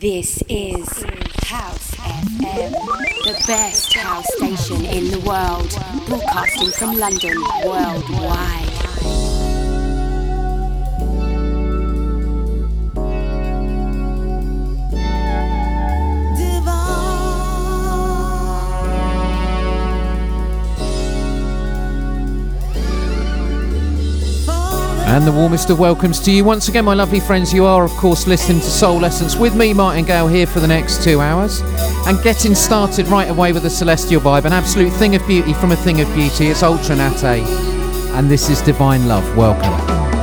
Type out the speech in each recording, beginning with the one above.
This is House FM, the best house station in the world, broadcasting from London worldwide. And the warmest of welcomes to you once again, my lovely friends. You are, of course, listening to Soul Essence with me, Martin Gale, here for the next two hours. And getting started right away with the Celestial Vibe, an absolute thing of beauty from a thing of beauty. It's Ultra Nate. And this is Divine Love. Welcome.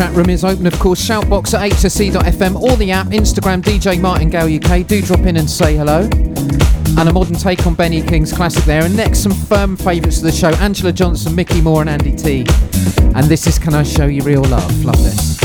Chat room is open, of course. Shoutbox at hsc.fm or the app, Instagram DJ Martingale UK. Do drop in and say hello. And a modern take on Benny King's classic there. And next, some firm favourites of the show Angela Johnson, Micky More, and Andy Tee. And this is Can I Show You Real Love? Love this.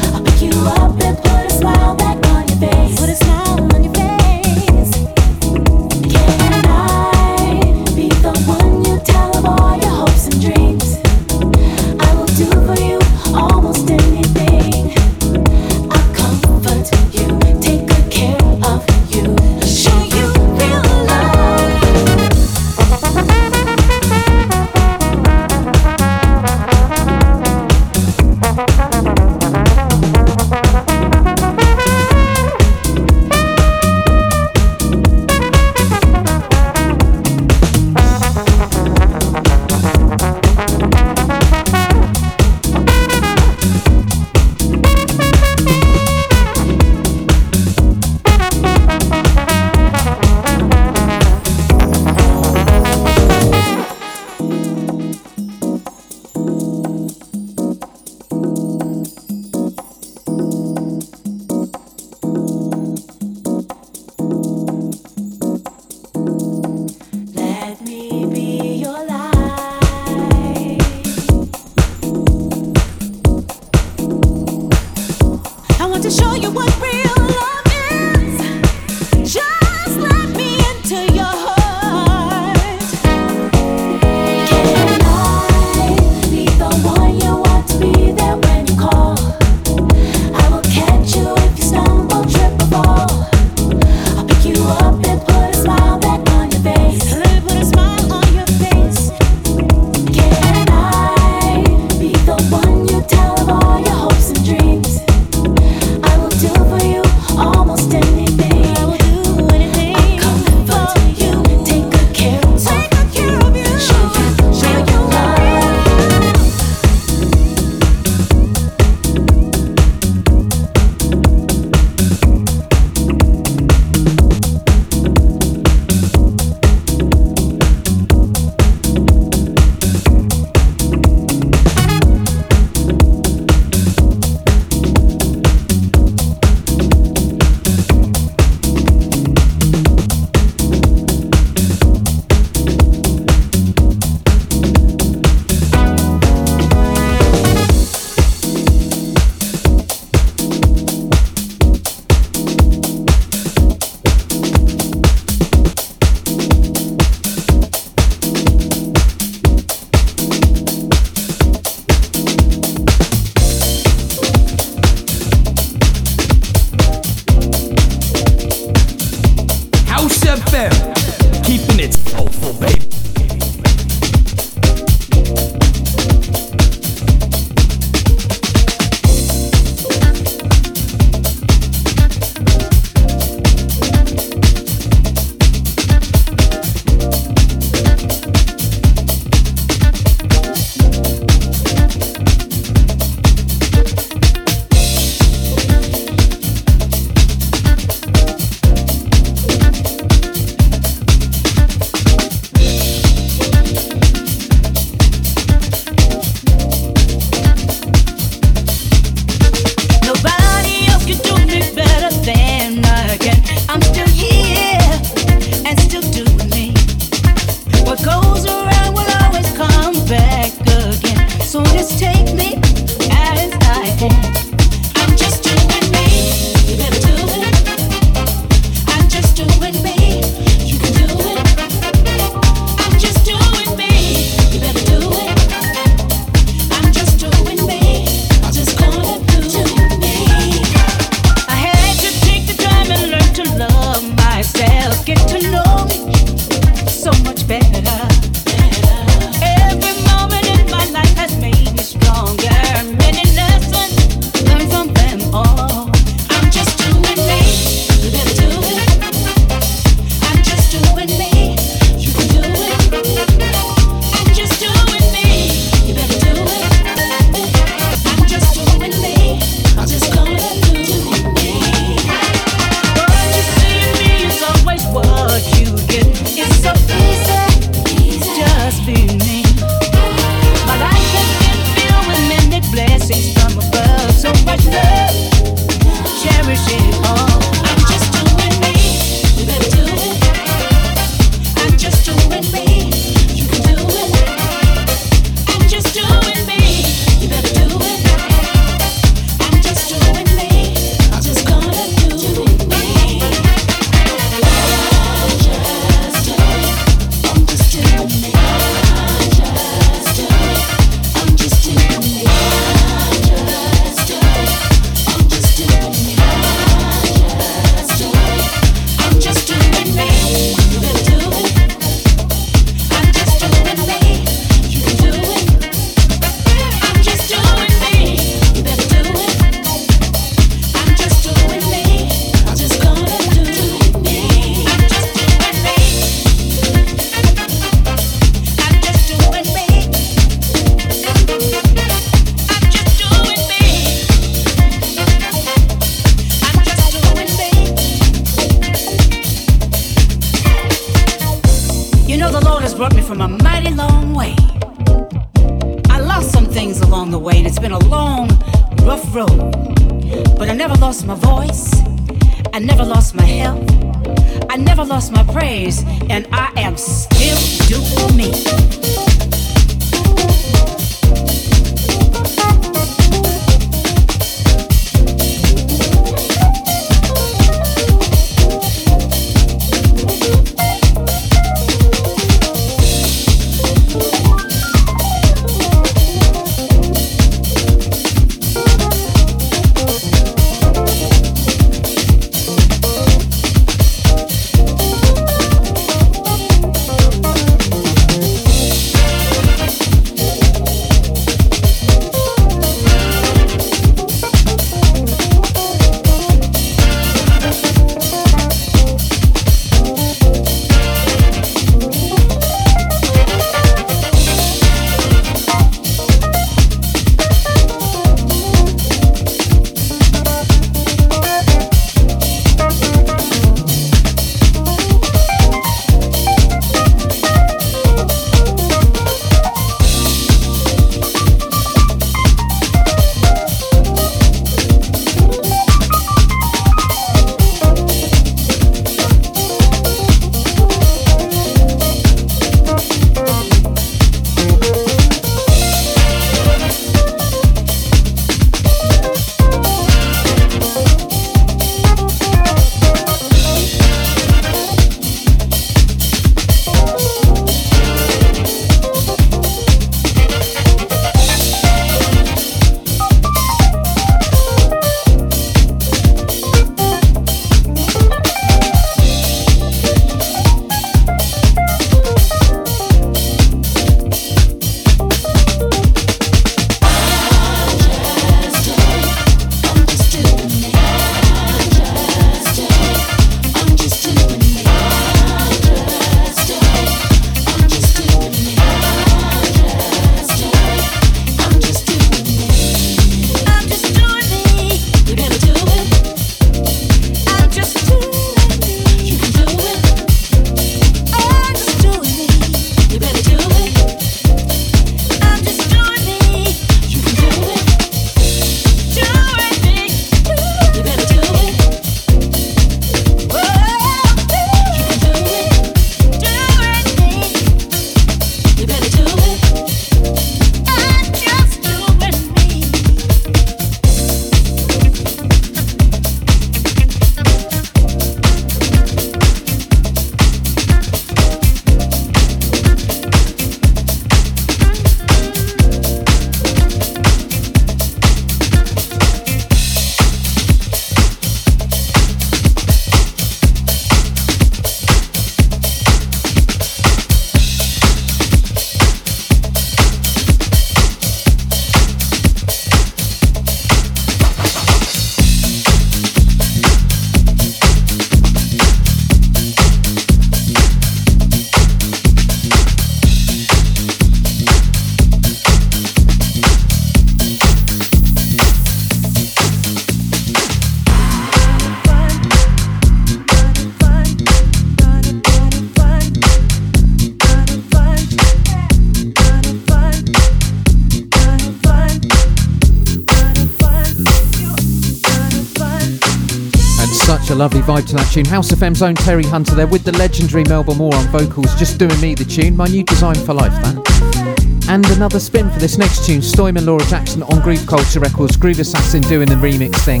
Vibe to that tune. House FM's own Terry Hunter there with the legendary Melba Moore on vocals, just doing me the tune. My new design for life, that. And another spin for this next tune, Stoyman Laura Jackson on Groove Culture Records, Groove Assassin doing the remix thing.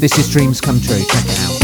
This is Dreams Come True. Check it out.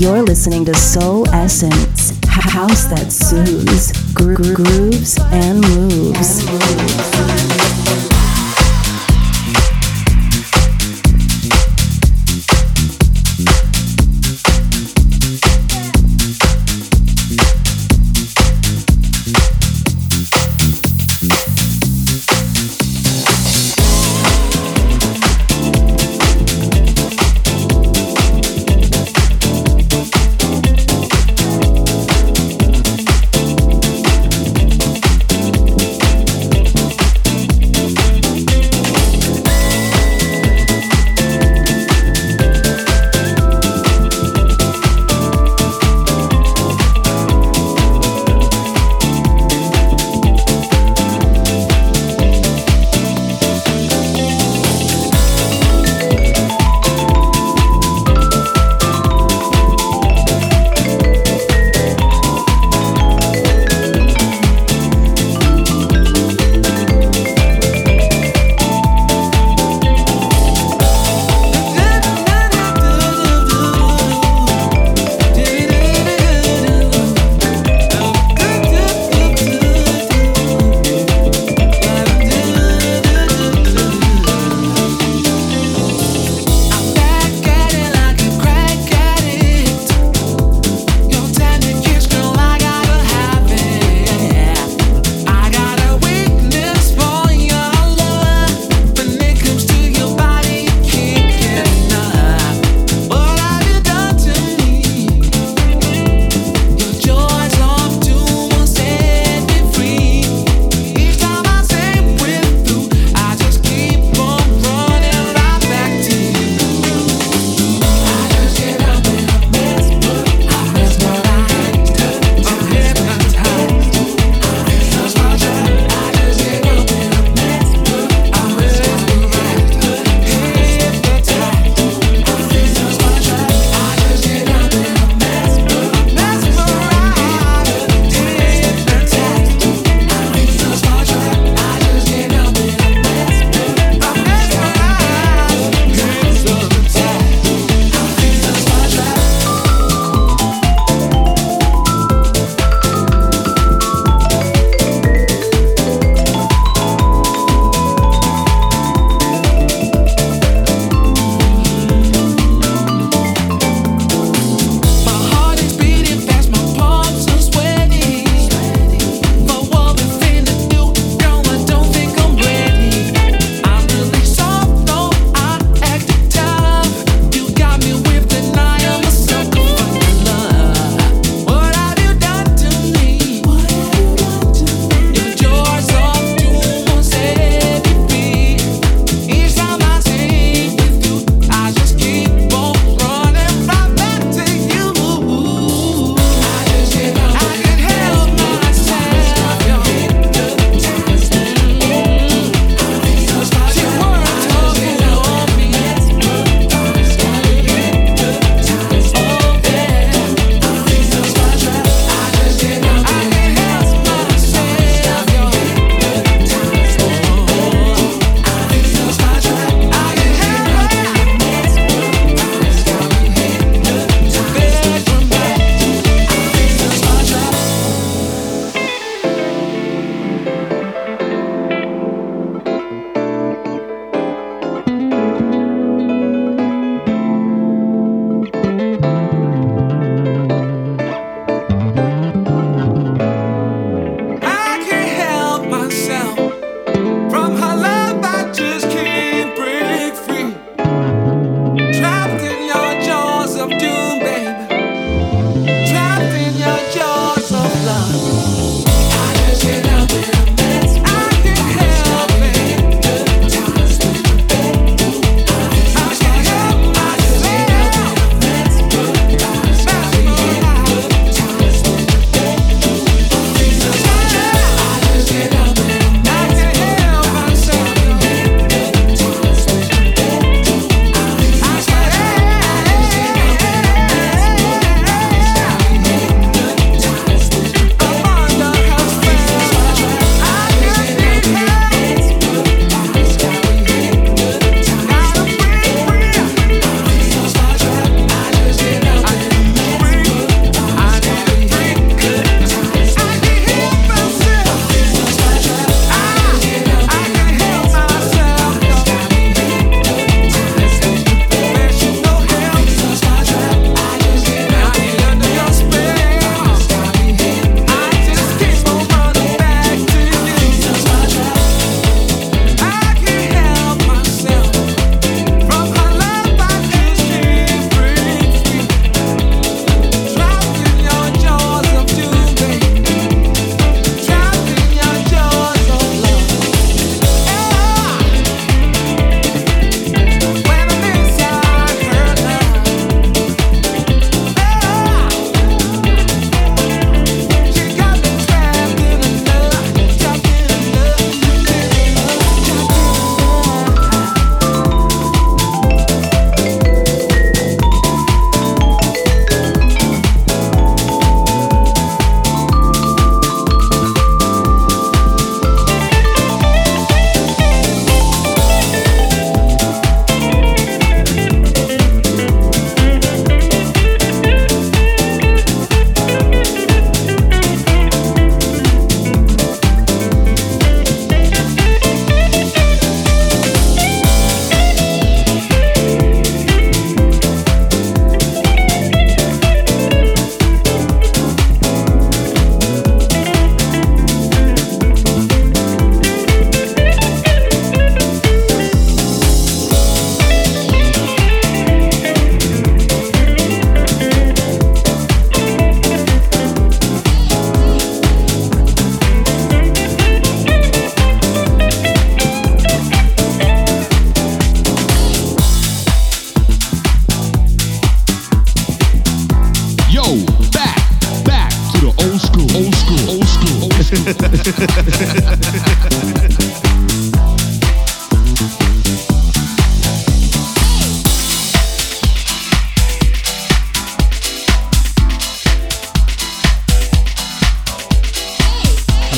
You're listening to Soul Essence, house that soothes, gro- grooves, and moves.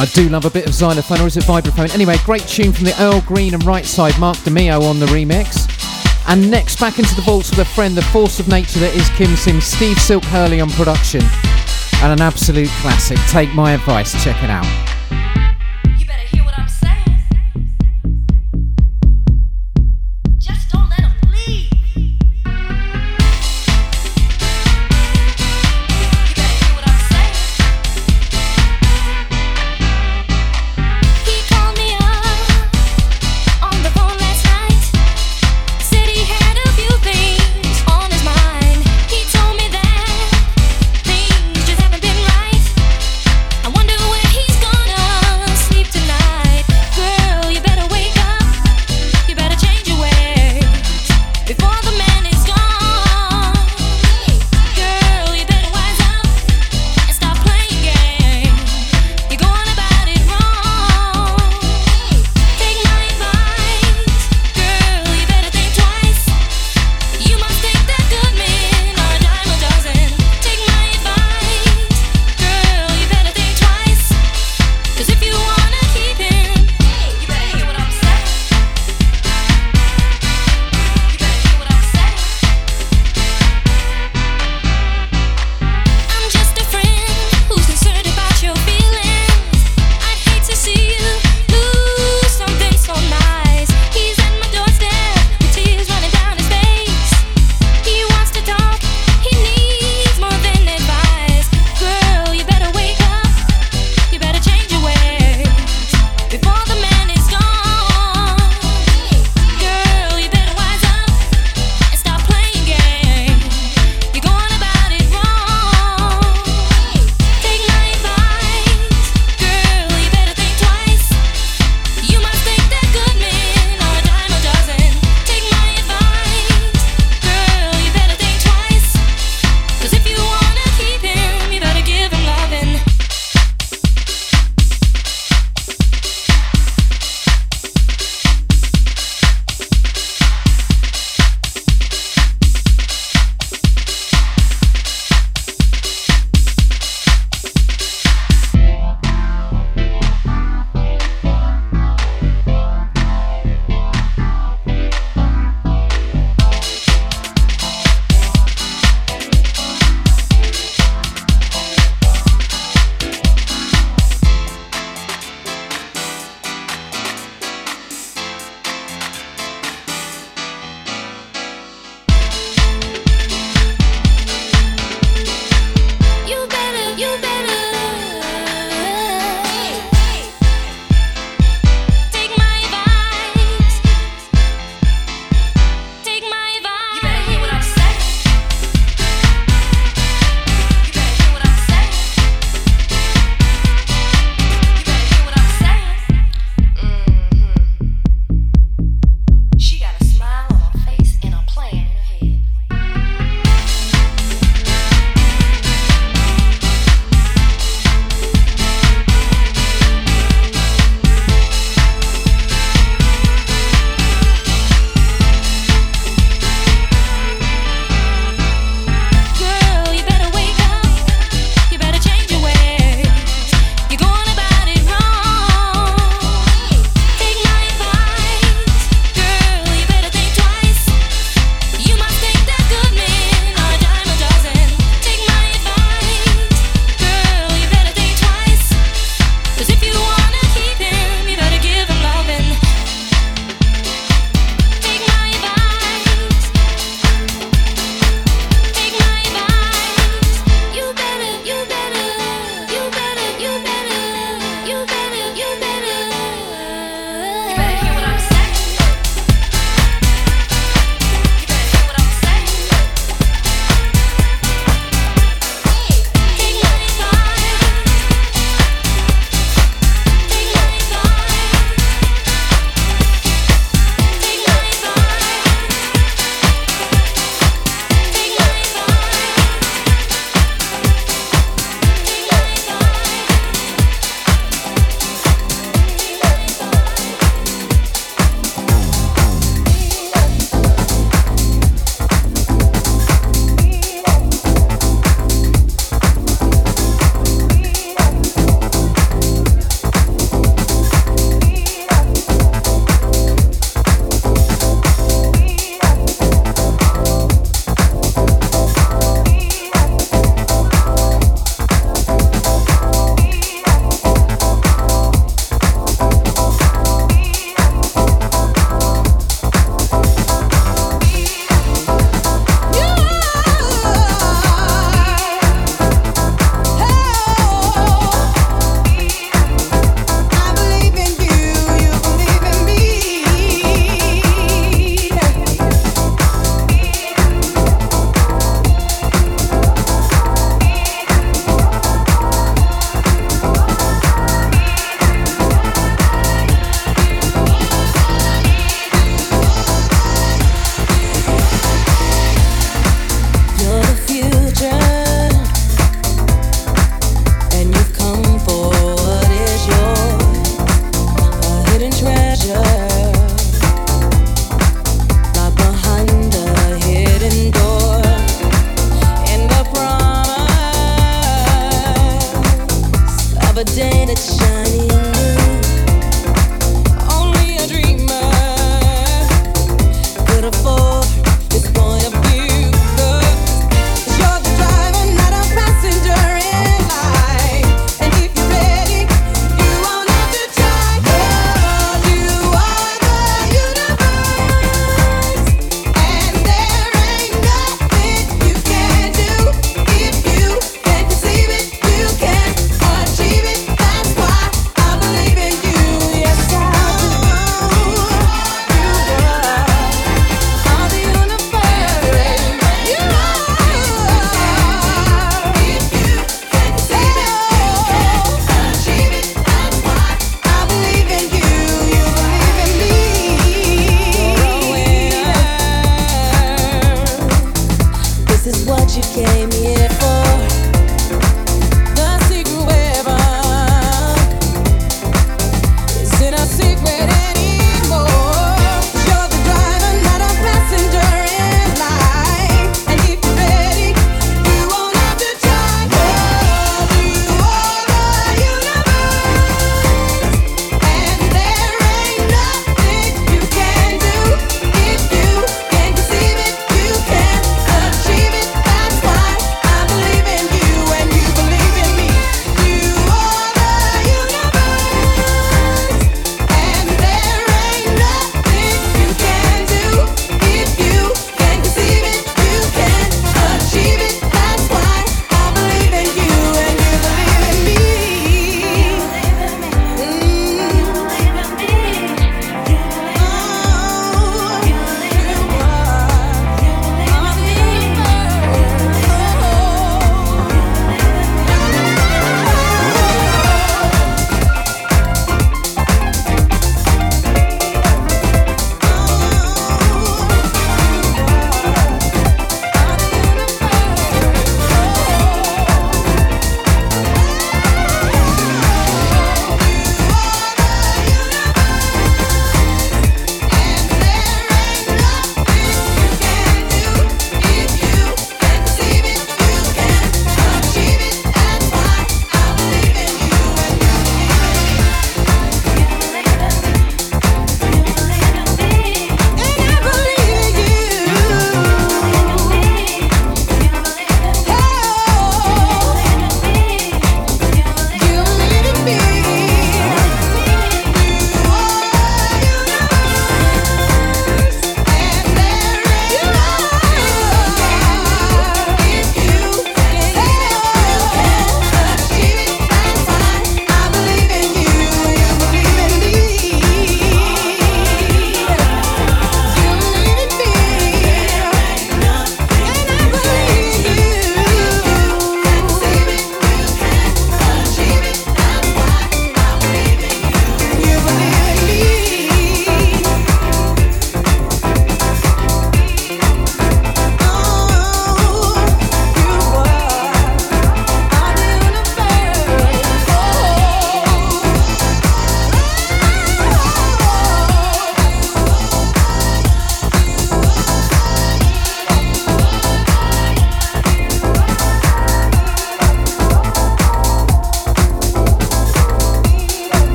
I do love a bit of xylophone, or is it vibraphone? Anyway, great tune from the Earl Green and Right Side, Mark DeMeo on the remix. And next, back into the vaults with a friend, the force of nature that is Kym Sims, Steve Silk Hurley on production. And an absolute classic. Take my advice, check it out.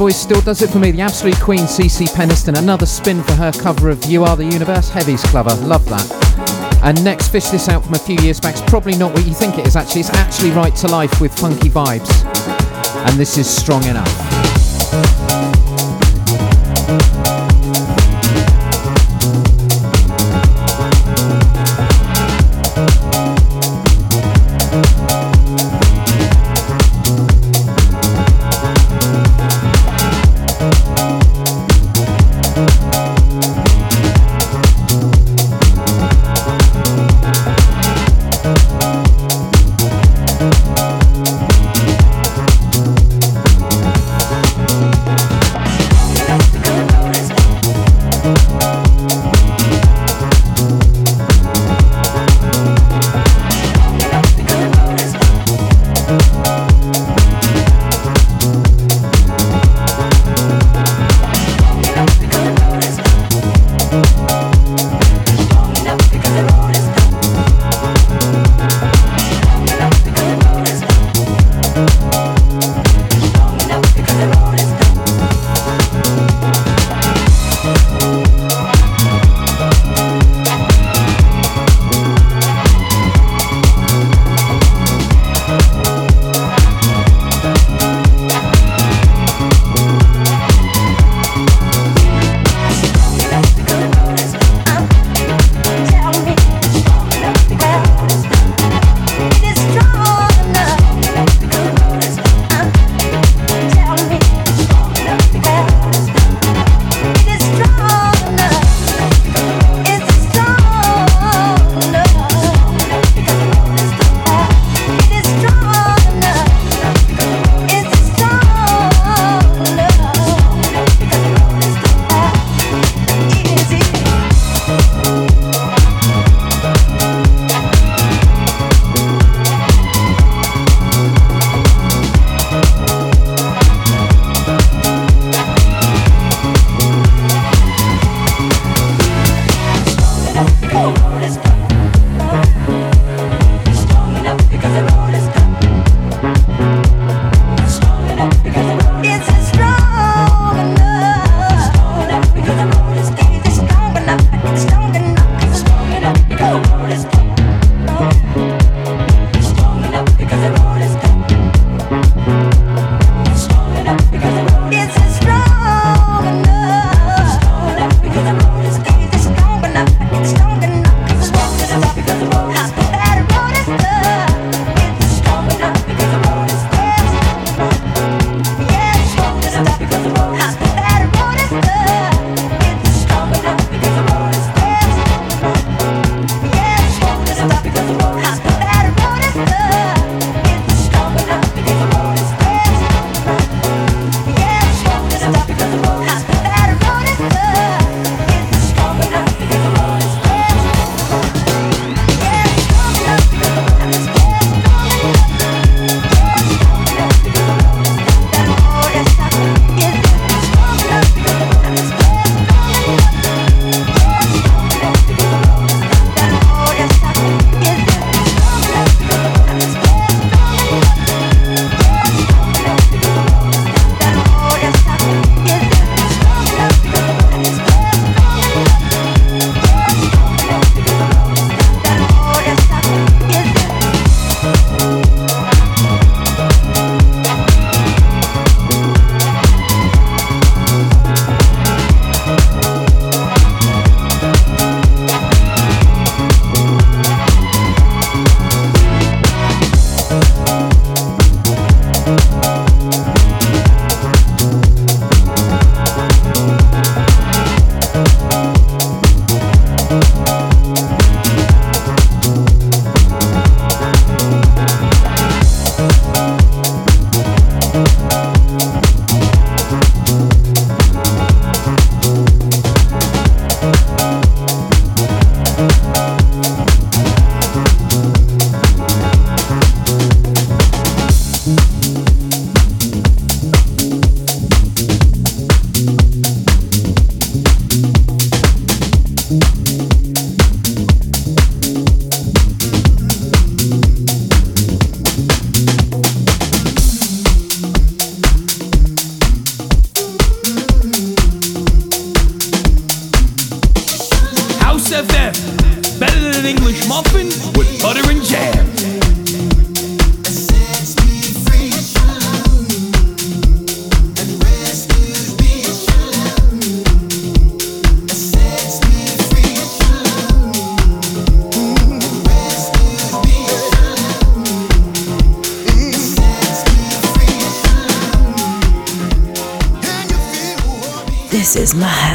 Voice still does it for me. The absolute queen, CeCe Peniston. Another spin for her cover of You Are the Universe. Heavy's clever. Love that. And next, fish this out from a few years back. It's probably not what you think it is, actually. It's actually Right to Life with funky vibes. And this is Strong Enough.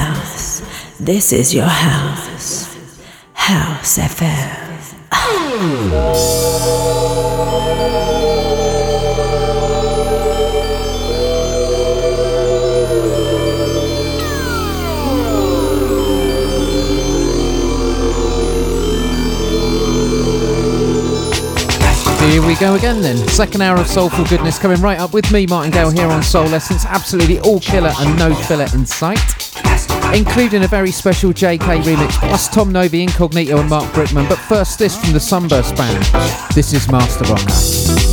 House. This is your house. House FM. Here we go again then. Second hour of soulful goodness coming right up with me, Martin Gale, here on Soul Essence. Absolutely all killer and no filler in sight. Including a very special JK remix, plus Tom Novy, Incognito, and Mark Brickman. But first, this from the Sunburst Band. This is Master Rocker.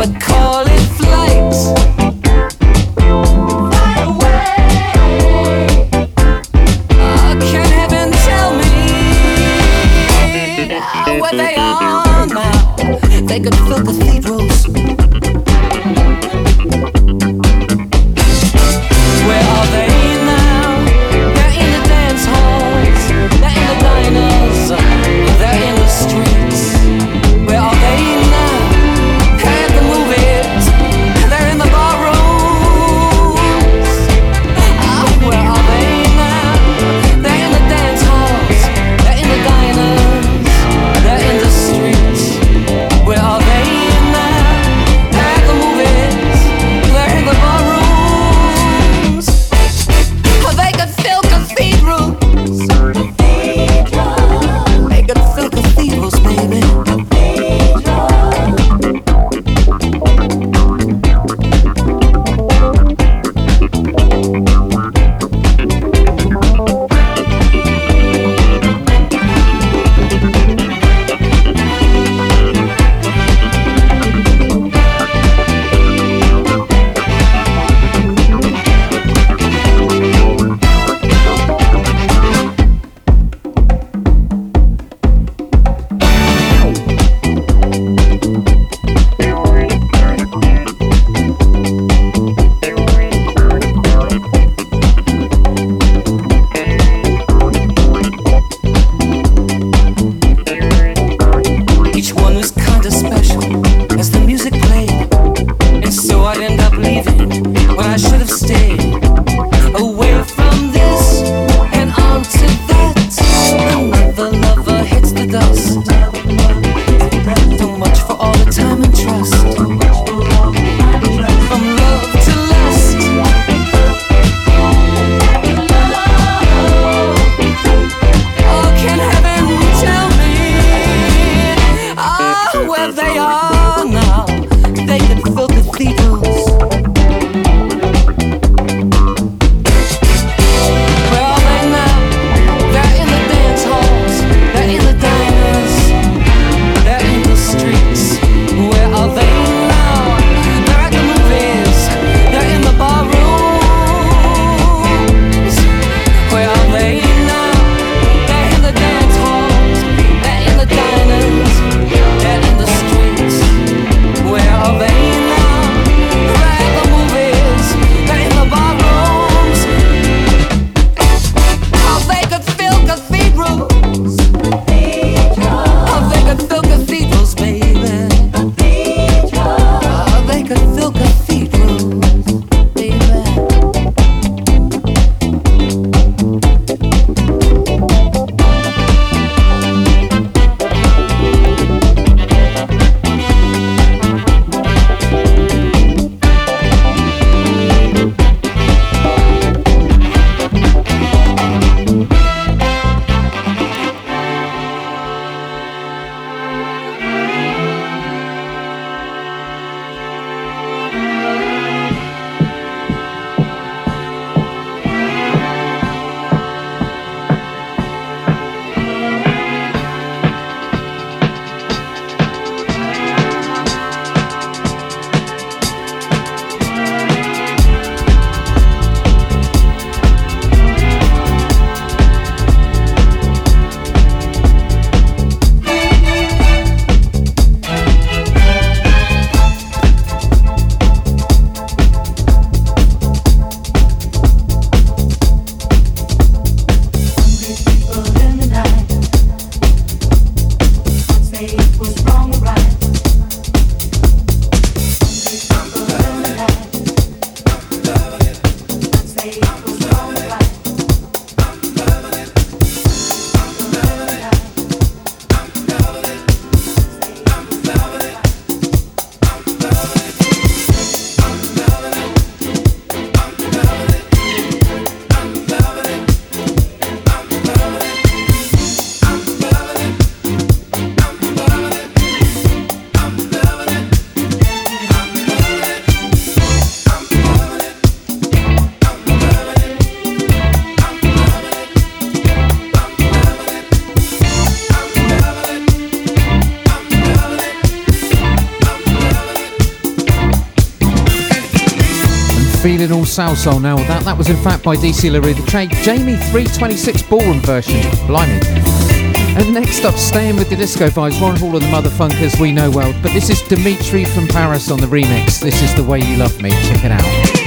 But call Feeling all salsoul now. That that was in fact by DC LaRue, the tra- Jamie 326 ballroom version. Blimey. And next up, staying with the disco vibes, Ron Hall and the Muthafunkaz we know well. But this is Dimitri from Paris on the remix. This is The Way You Love Me. Check it out.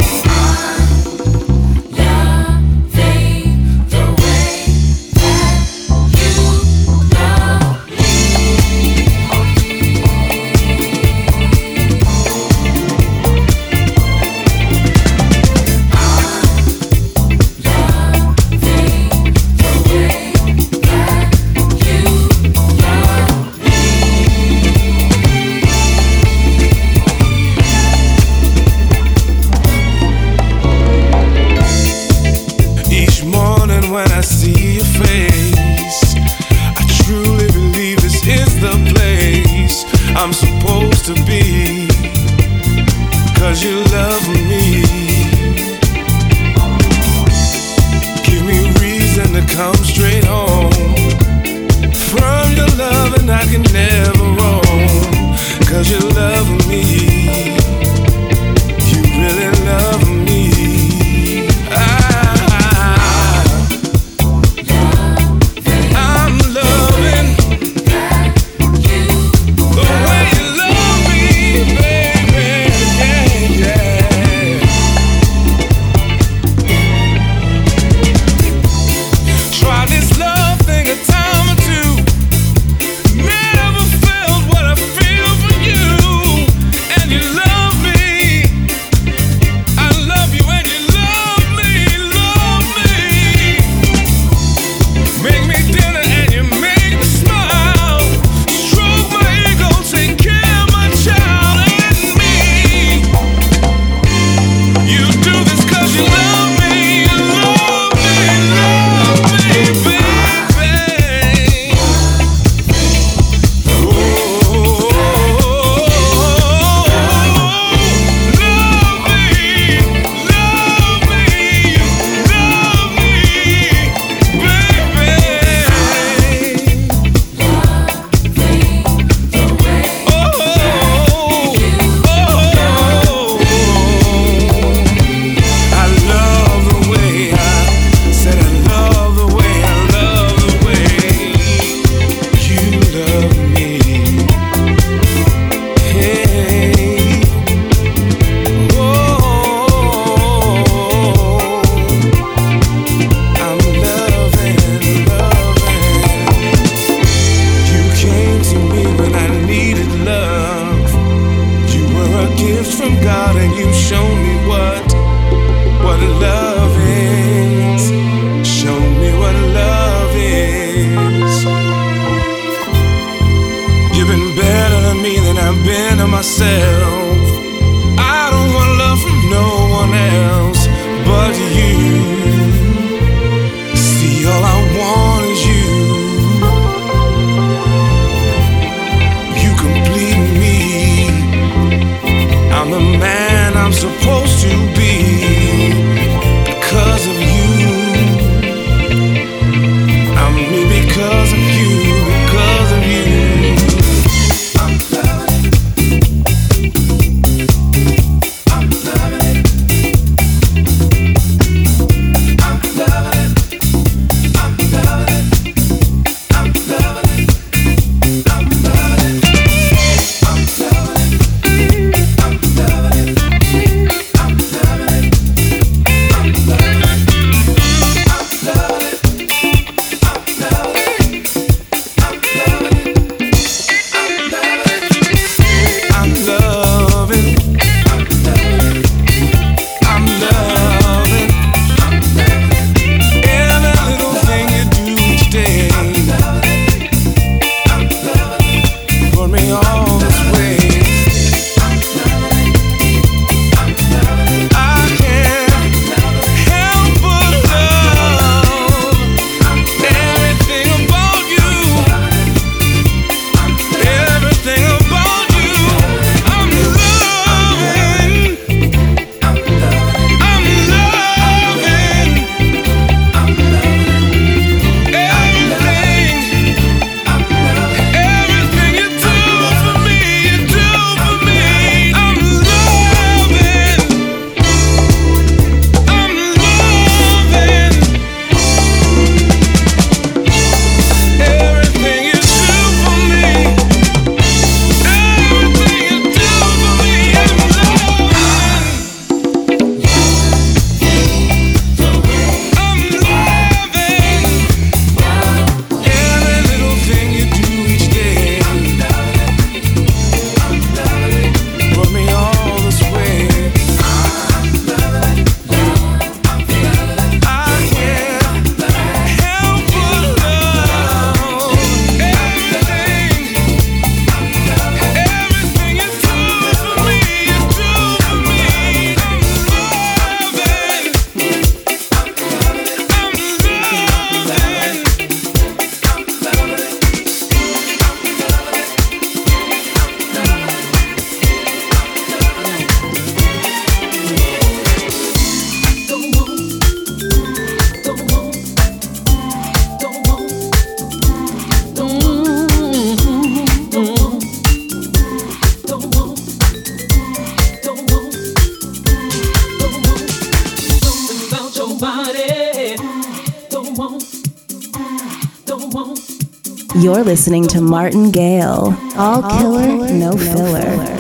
Listening to Martin Gale. All, killer, no, no filler.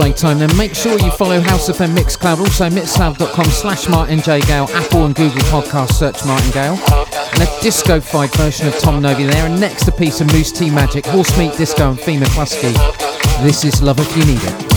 Replay time, then make sure you follow House of FM Mixcloud, also mixcloud.com slash Martin J. Apple and Google Podcast, search Martin Gale. And a disco-fied version of Tom Novy there, and next a piece of Mousse T Magic, Horse Meat Disco and Fima Klusky. This is Love If You Need It.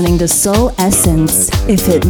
listening to Soul Essence. If it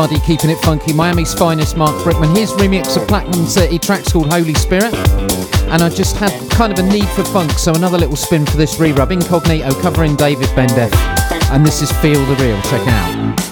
buddy keeping it funky, Miami's finest Mark Brickman. His remix of Platinum 30 tracks called Holy Spirit. And I just had kind of a need for funk, so another little spin for this re-rub. Incognito covering David Bendeth. And this is Feel the Real. Check it out.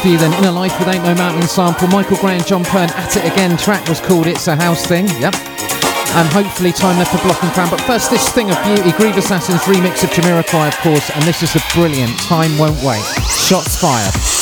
60 then Inner Life with Ain't No Mountain sample. Michael Grant, Jon Pearn at it again. Track was called It's a House Thing. Yep. And hopefully time left for Block and Crown. But first, this thing of beauty, Groove Assassin's remix of Jamiroquai, of course. And this is the brilliant Time Won't Wait. Shots fired.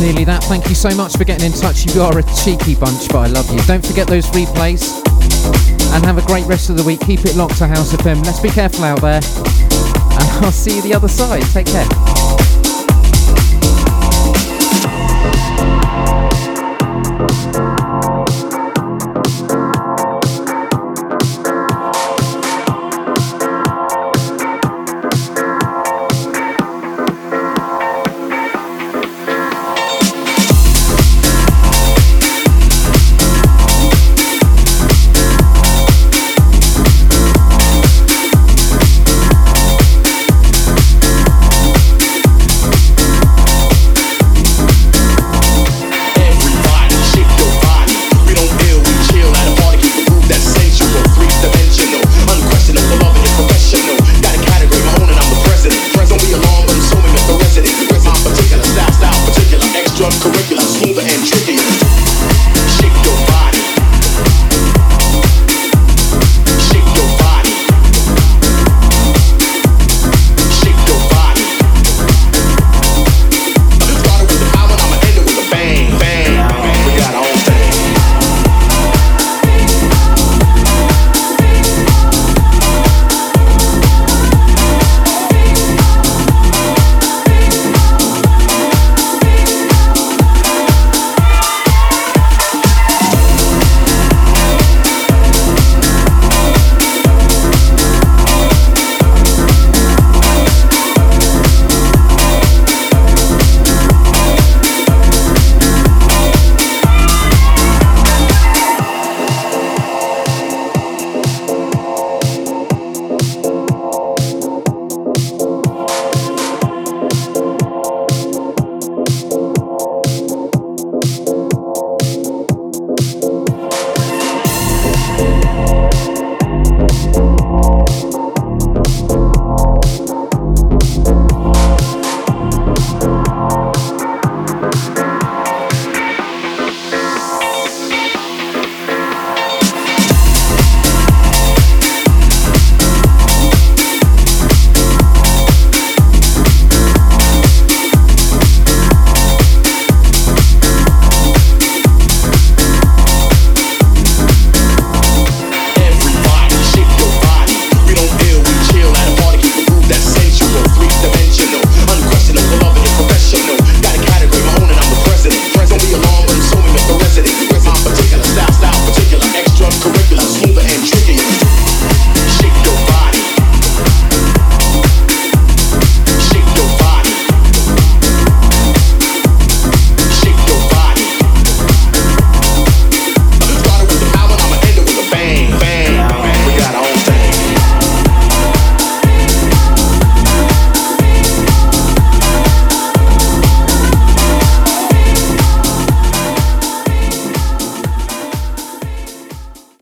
Nearly that. Thank you so much for getting in touch. You are a cheeky bunch, but I love you. Don't forget those replays. And have a great rest of the week. Keep it locked to House FM. Let's be careful out there. And I'll see you the other side. Take care.